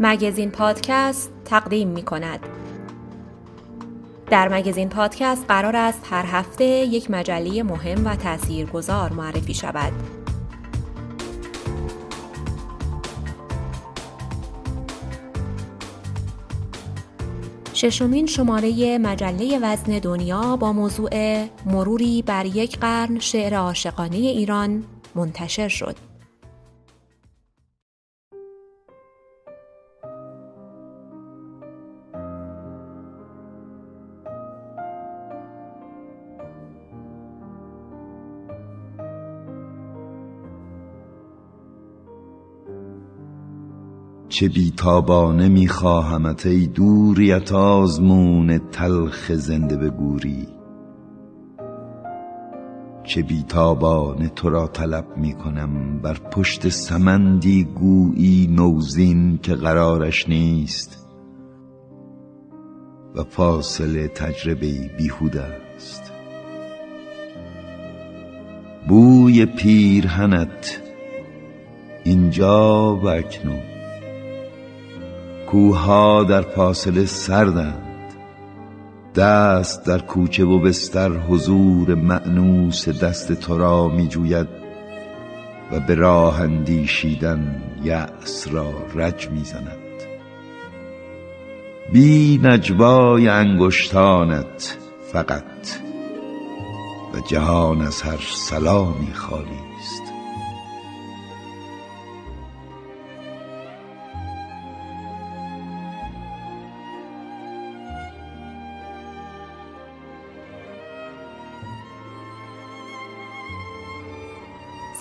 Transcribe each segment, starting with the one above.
مگزین پادکست تقدیم می کند. در مگزین پادکست قرار است هر هفته یک مجله مهم و تاثیرگذار معرفی شود. ششمین شماره مجله وزن دنیا با موضوع مروری بر یک قرن شعر عاشقانه ایران منتشر شد. چه بیتابانه میخواهمت ای دوریت آزمون تلخ زنده به گوری چه بیتابانه تو را طلب می‌کنم بر پشت سمندی گویی نوزین که قرارش نیست. و فاصله تجربه بیهوده است. بوی پیرهنت اینجا و اکنون. کوها در فاصله سردند. دست در کوچه و بستر حضور معنوس دست تو را می جوید و به راه اندیشیدن یأس را رج می زند بی نجوای انگشتانت فقط و جهان از هر سلامی خالی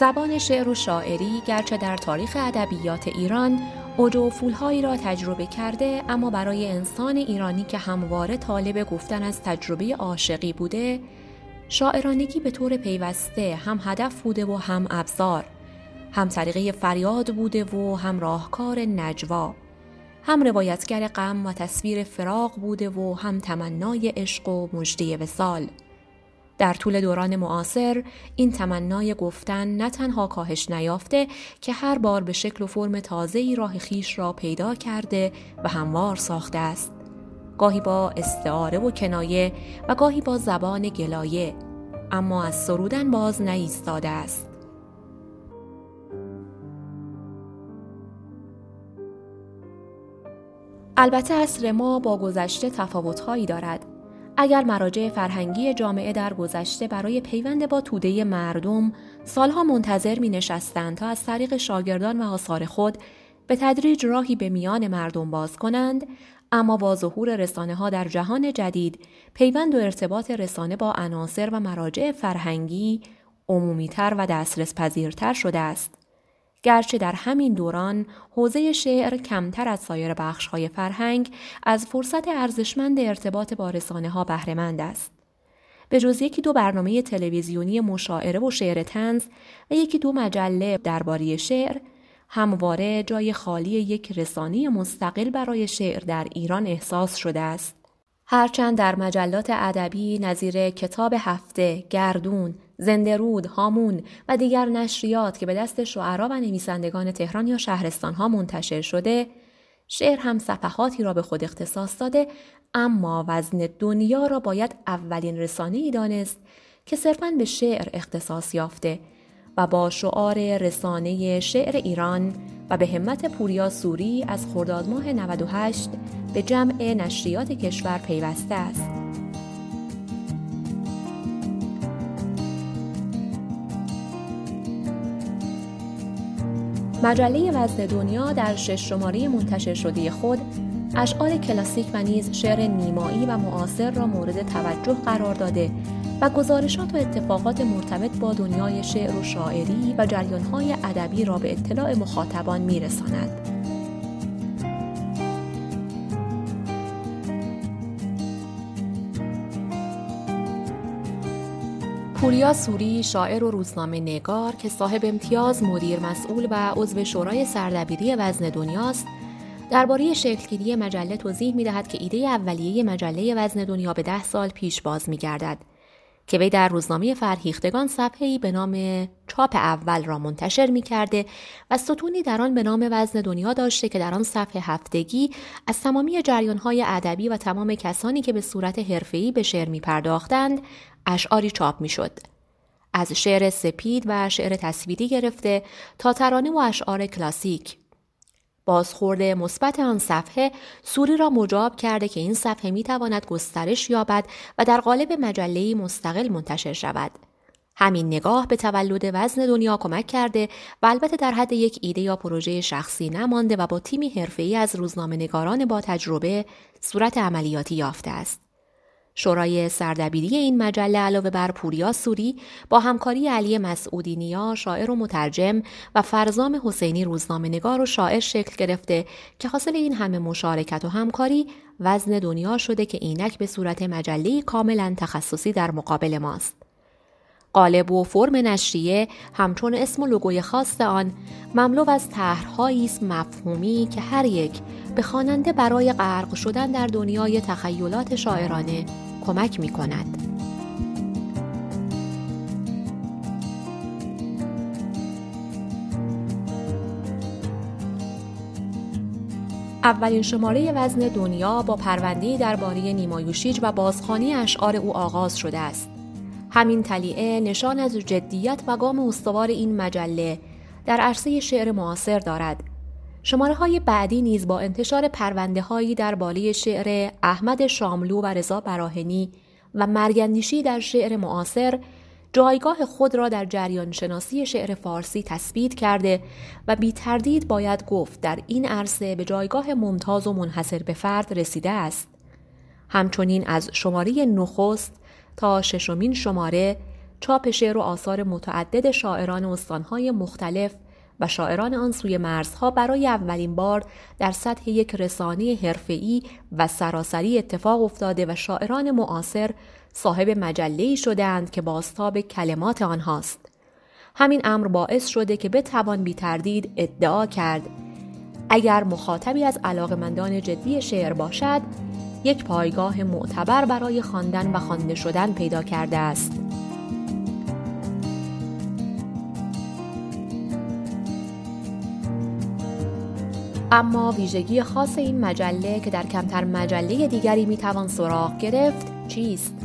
زبان شعر و شاعری گرچه در تاریخ ادبیات ایران اوج و فولهایی را تجربه کرده اما برای انسان ایرانی که همواره طالب گفتن از تجربه عاشقی بوده شاعرانگی به طور پیوسته هم هدف بوده و هم ابزار هم طریقه فریاد بوده و هم راهکار نجوا هم روایتگر غم و تصویر فراغ بوده و هم تمنای عشق و مژده وسال در طول دوران معاصر این تمنای گفتن نه تنها کاهش نیافته که هر بار به شکل و فرم تازه‌ای راه خیش را پیدا کرده و هموار ساخته است. گاهی با استعاره و کنایه و گاهی با زبان گلایه اما از سرودن باز نایستاده است. البته اصر ما با گذشته تفاوتهایی دارد اگر مراجع فرهنگی جامعه در گذشته برای پیوند با توده مردم سالها منتظر می نشستند تا از طریق شاگردان و آثار خود به تدریج راهی به میان مردم باز کنند اما با ظهور رسانه ها در جهان جدید پیوند و ارتباط رسانه با عناصر و مراجع فرهنگی عمومیتر و دسترس پذیرتر شده است. گرچه در همین دوران حوزه شعر کمتر از سایر های فرهنگ از فرصت ارزشمند ارتباط با رسانه ها بهرهمند است. به جز یکی دو برنامه تلویزیونی مشاعره و شعر تنز و یکی دو مجله درباره شعر همواره جای خالی یک رسانه مستقل برای شعر در ایران احساس شده است. هرچند در مجلات ادبی نظیر کتاب هفته، گردون، زندرود، هامون و دیگر نشریات که به دست شعرا و نویسندگان تهران یا شهرستان ها منتشر شده، شعر هم صفحاتی را به خود اختصاص داده اما وزن دنیا را باید اولین رسانه ای دانست که صرفاً به شعر اختصاص یافته و با شعار رسانه شعر ایران و به همت پوریا سوری از خرداد ماه 98 به جمع نشریات کشور پیوسته است. مجله وزن دنیا در شش شماره منتشر شده خود اشعار کلاسیک و نیز شعر نیمایی و معاصر را مورد توجه قرار داده و گزارشات و اتفاقات مرتبط با دنیای شعر و شاعری و جریانهای ادبی را به اطلاع مخاطبان میرساند. پوریا سوری شاعر و روزنامه نگار که صاحب امتیاز مدیر مسئول و عضو شورای سردبیری وزن دنیاست درباره شکلگیری مجله توضیح می دهد که ایده اولیه مجله وزن دنیا به ده سال پیش باز می گردد که وی در روزنامه فرهیختگان صفحه‌ای به نام چاپ اول را منتشر می کرده و ستونی در آن به نام وزن دنیا داشته که در آن صفحه هفتگی از تمامی جریانهای ادبی و تمام کسانی که به صورت حرفه‌ای به شعر می پرداختند اشعاری چاپ می شد. از شعر سپید و شعر تصویری گرفته تا ترانه و اشعار کلاسیک بازخورد مثبت آن صفحه سوری را مجاب کرده که این صفحه می تواند گسترش یابد و در قالب مجله مستقل منتشر شود. همین نگاه به تولد وزن دنیا کمک کرده و البته در حد یک ایده یا پروژه شخصی نمانده و با تیمی حرفه‌ای از روزنامه نگاران با تجربه صورت عملیاتی یافته است. شورای سردبیری این مجله علاوه بر پوریا سوری با همکاری علی مسعودی نیا شاعر و مترجم و فرزام حسینی روزنامه نگار و شاعر شکل گرفته که حاصل این همه مشارکت و همکاری وزن دنیا شده که اینک به صورت مجله کاملا تخصصی در مقابل ماست. قالب و فرم نشریه همچون اسم و لوگوی خاص آن مملو از طرحهایی است مفهومی که هر یک به خواننده برای غرق شدن در دنیای تخیلات شاعرانه کمک می کند. اولین شماره وزن دنیا با پرونده درباره نیمایوشیج و بازخانی اشعار او آغاز شده است. همین تلیعه نشان از جدیت و گام استوار این مجله در عرصه شعر معاصر دارد. شماره های بعدی نیز با انتشار پرونده هایی در بالی شعر احمد شاملو و رضا براهنی و مرگندیشی در شعر معاصر جایگاه خود را در جریان شناسی شعر فارسی تثبیت کرده و بی تردید باید گفت در این عرصه به جایگاه ممتاز و منحصر به فرد رسیده است. همچنین از شماره نخست تا ششمین شماره چاپ شعر و آثار متعدد شاعران استانهای مختلف و شاعران آن سوی مرزها برای اولین بار در سطح یک رسانه حرفه‌ای و سراسری اتفاق افتاده و شاعران معاصر صاحب مجله‌ای شدهاند که باستاب کلمات آنهاست. همین امر باعث شده که بتوان بی تردید ادعا کرد اگر مخاطبی از علاقمندان جدی شعر باشد یک پایگاه معتبر برای خواندن و خوانده شدن پیدا کرده است. اما ویژگی خاص این مجله که در کمتر مجله دیگری می‌توان سراغ گرفت چیست؟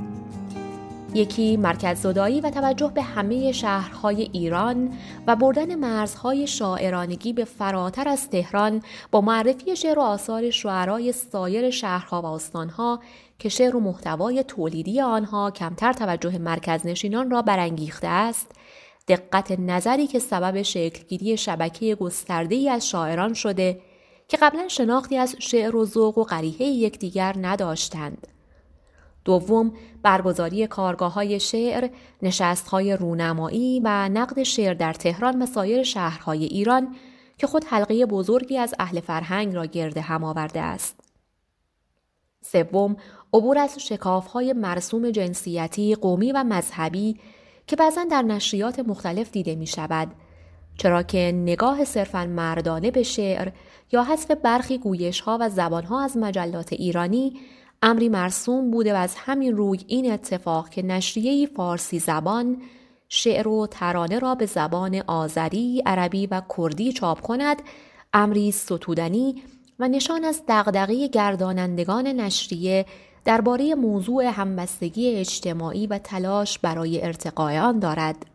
یکی مرکز زدایی و توجه به همه شهرهای ایران و بردن مرزهای شاعرانگی به فراتر از تهران با معرفی شعر و آثار شعرای سایر شهرها و استانها که شعر و محتوای تولیدی آنها کمتر توجه مرکز نشینان را برانگیخته است دقت نظری که سبب شکلگیری شبکه گسترده از شاعران شده که قبلا شناختی از شعر و ذوق و غریحه یکدیگر نداشتند. دوم برگزاری کارگاه های شعر، نشست های رونمایی و نقد شعر در تهران و سایر شهرهای ایران که خود حلقه بزرگی از اهل فرهنگ را گرد هم آورده است. سوم عبور از شکاف های مرسوم جنسیتی، قومی و مذهبی که بعضا در نشریات مختلف دیده می شود چرا که نگاه صرفا مردانه به شعر یا حذف برخی گویش ها و زبان ها از مجلات ایرانی امری مرسوم بوده و از همین روی این اتفاق که نشریه فارسی زبان شعر و ترانه را به زبان آذری، عربی و کردی چاپ کند امری ستودنی و نشان از دغدغه گردانندگان نشریه درباره موضوع همبستگی اجتماعی و تلاش برای ارتقای آن دارد.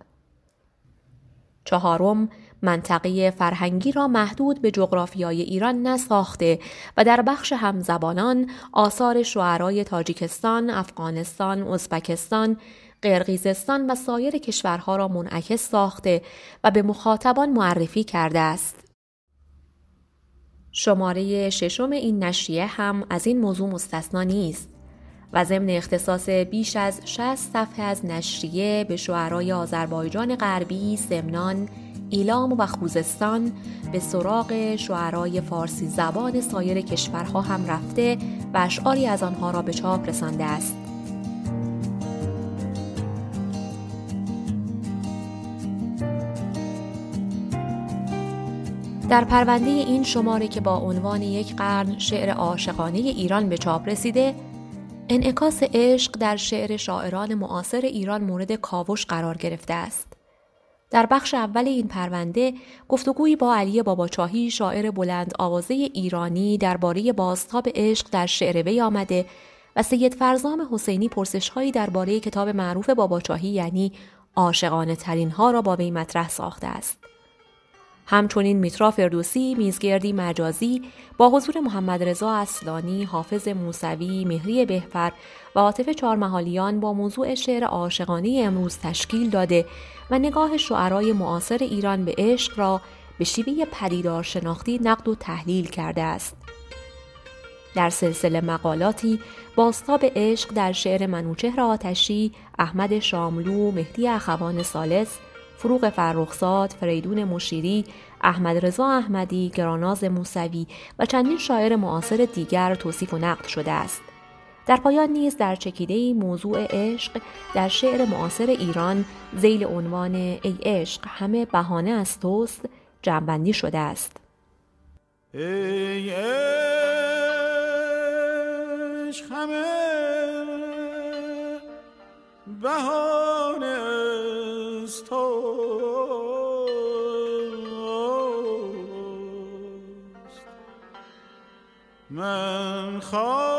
چهارم منطقه فرهنگی را محدود به جغرافیای ایران نساخته و در بخش همزبانان آثار شعرای تاجیکستان، افغانستان، ازبکستان، قرقیزستان و سایر کشورها را منعکس ساخته و به مخاطبان معرفی کرده است. شماره ششم این نشریه هم از این موضوع مستثنا نیست و ضمن اختصاص بیش از 60 صفحه از نشریه به شعرای آذربایجان غربی، سمنان، ایلام و خوزستان به سراغ شعرای فارسی زبان سایر کشورها هم رفته و اشعاری از آنها را به چاپ رسانده است. در پرونده این شماره که با عنوان یک قرن شعر عاشقانه ایران به چاپ رسیده انعکاس عشق در شعر شاعران معاصر ایران مورد کاوش قرار گرفته است. در بخش اول این پرونده گفتگویی با علی باباچاهی شاعر بلند آوازه ایرانی درباره بازتاب عشق در شعر وی آمده و سید فرزام حسینی پرسشهایی درباره کتاب معروف باباچاهی یعنی عاشقانه ترین ها را با وی مطرح ساخته است. همچنین میترا فردوسی میزگردی مجازی با حضور محمد رضا اصلانی، حافظ موسوی، مهری بهفر و عاطف چارمحالیان با موضوع شعر عاشقانه امروز تشکیل داده و نگاه شعرای معاصر ایران به عشق را به شیوه پدیدار شناختی نقد و تحلیل کرده است. در سلسله مقالاتی باستاب عشق در شعر منوچهر آتشی، احمد شاملو، مهدی اخوان سالس، فروغ فرخزاد، فریدون مشیری، احمد رضا احمدی، گراناز موسوی و چندین شاعر معاصر دیگر توصیف و نقد شده است. در پایان نیز در چکیده موضوع عشق در شعر معاصر ایران زیل عنوان ای عشق همه بهانه از توست جنبندی شده است. ای عشق همه بهانه توست. من خاموشمی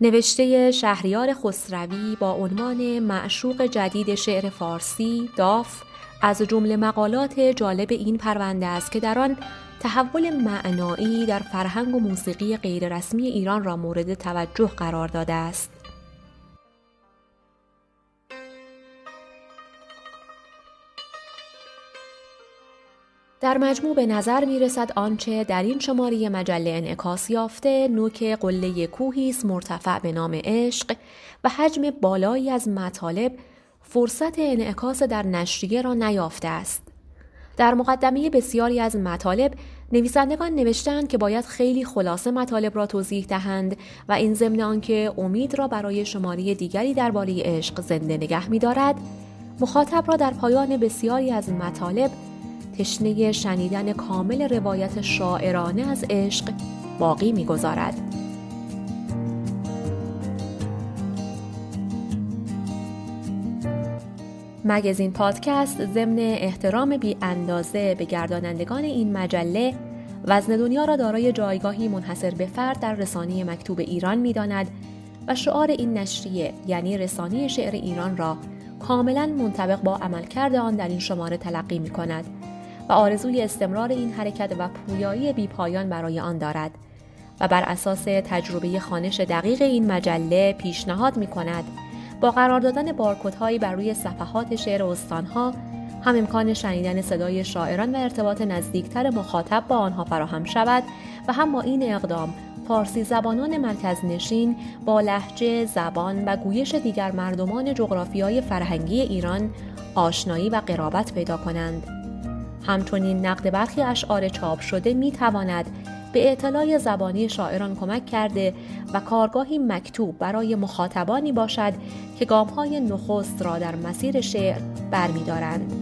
نوشته شهریار خسروی با عنوان معشوق جدید شعر فارسی داف از جمله مقالات جالب این پرونده است که در آن تحول معنایی در فرهنگ و موسیقی غیررسمی ایران را مورد توجه قرار داده است. در مجموع به نظر می رسد آنچه در این شماره مجله انعکاس یافته نوک قله کوهی است مرتفع به نام عشق و حجم بالایی از مطالب فرصت انعکاس در نشریه را نیافته است. در مقدمه بسیاری از مطالب نویسندگان نوشتند که باید خیلی خلاصه مطالب را توضیح دهند و این ضمن آنکه امید را برای شماره دیگری درباره عشق زنده نگه می‌دارد مخاطب را در پایان بسیاری از مطالب تشنه شنیدن کامل روایت شاعرانه از عشق باقی می‌گذارد. مگزین پادکست ضمن احترام بی اندازه به گردانندگان این مجله وزن دنیا را دارای جایگاهی منحصر به فرد در رسانه مکتوب ایران می داند و شعار این نشریه یعنی رسانه شعر ایران را کاملا منطبق با عملکرد آن در این شماره تلقی می کند و آرزوی استمرار این حرکت و پویایی بی پایان برای آن دارد و بر اساس تجربه خانش دقیق این مجله پیشنهاد می کند با قرار دادن بارکودهایی بر روی صفحات شعر استانها هم امکان شنیدن صدای شاعران و ارتباط نزدیکتر مخاطب با آنها فراهم شود و هم با این اقدام فارسی زبانان مرکز نشین با لحجه، زبان و گویش دیگر مردمان جغرافیای فرهنگی ایران آشنایی و قرابت پیدا کنند. همچنین نقد برخی اشعار چاپ شده می تواند به اطلاع زبانی شاعران کمک کرده و کارگاهی مکتوب برای مخاطبانی باشد که گامهای نخست را در مسیر شعر برمیدارند.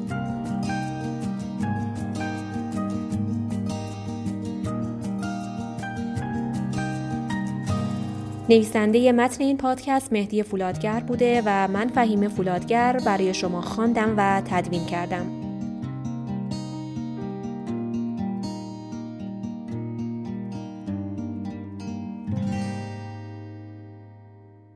نویسنده متن این پادکست مهدی فولادگر بوده و من فهیم فولادگر برای شما خواندم و تدوین کردم.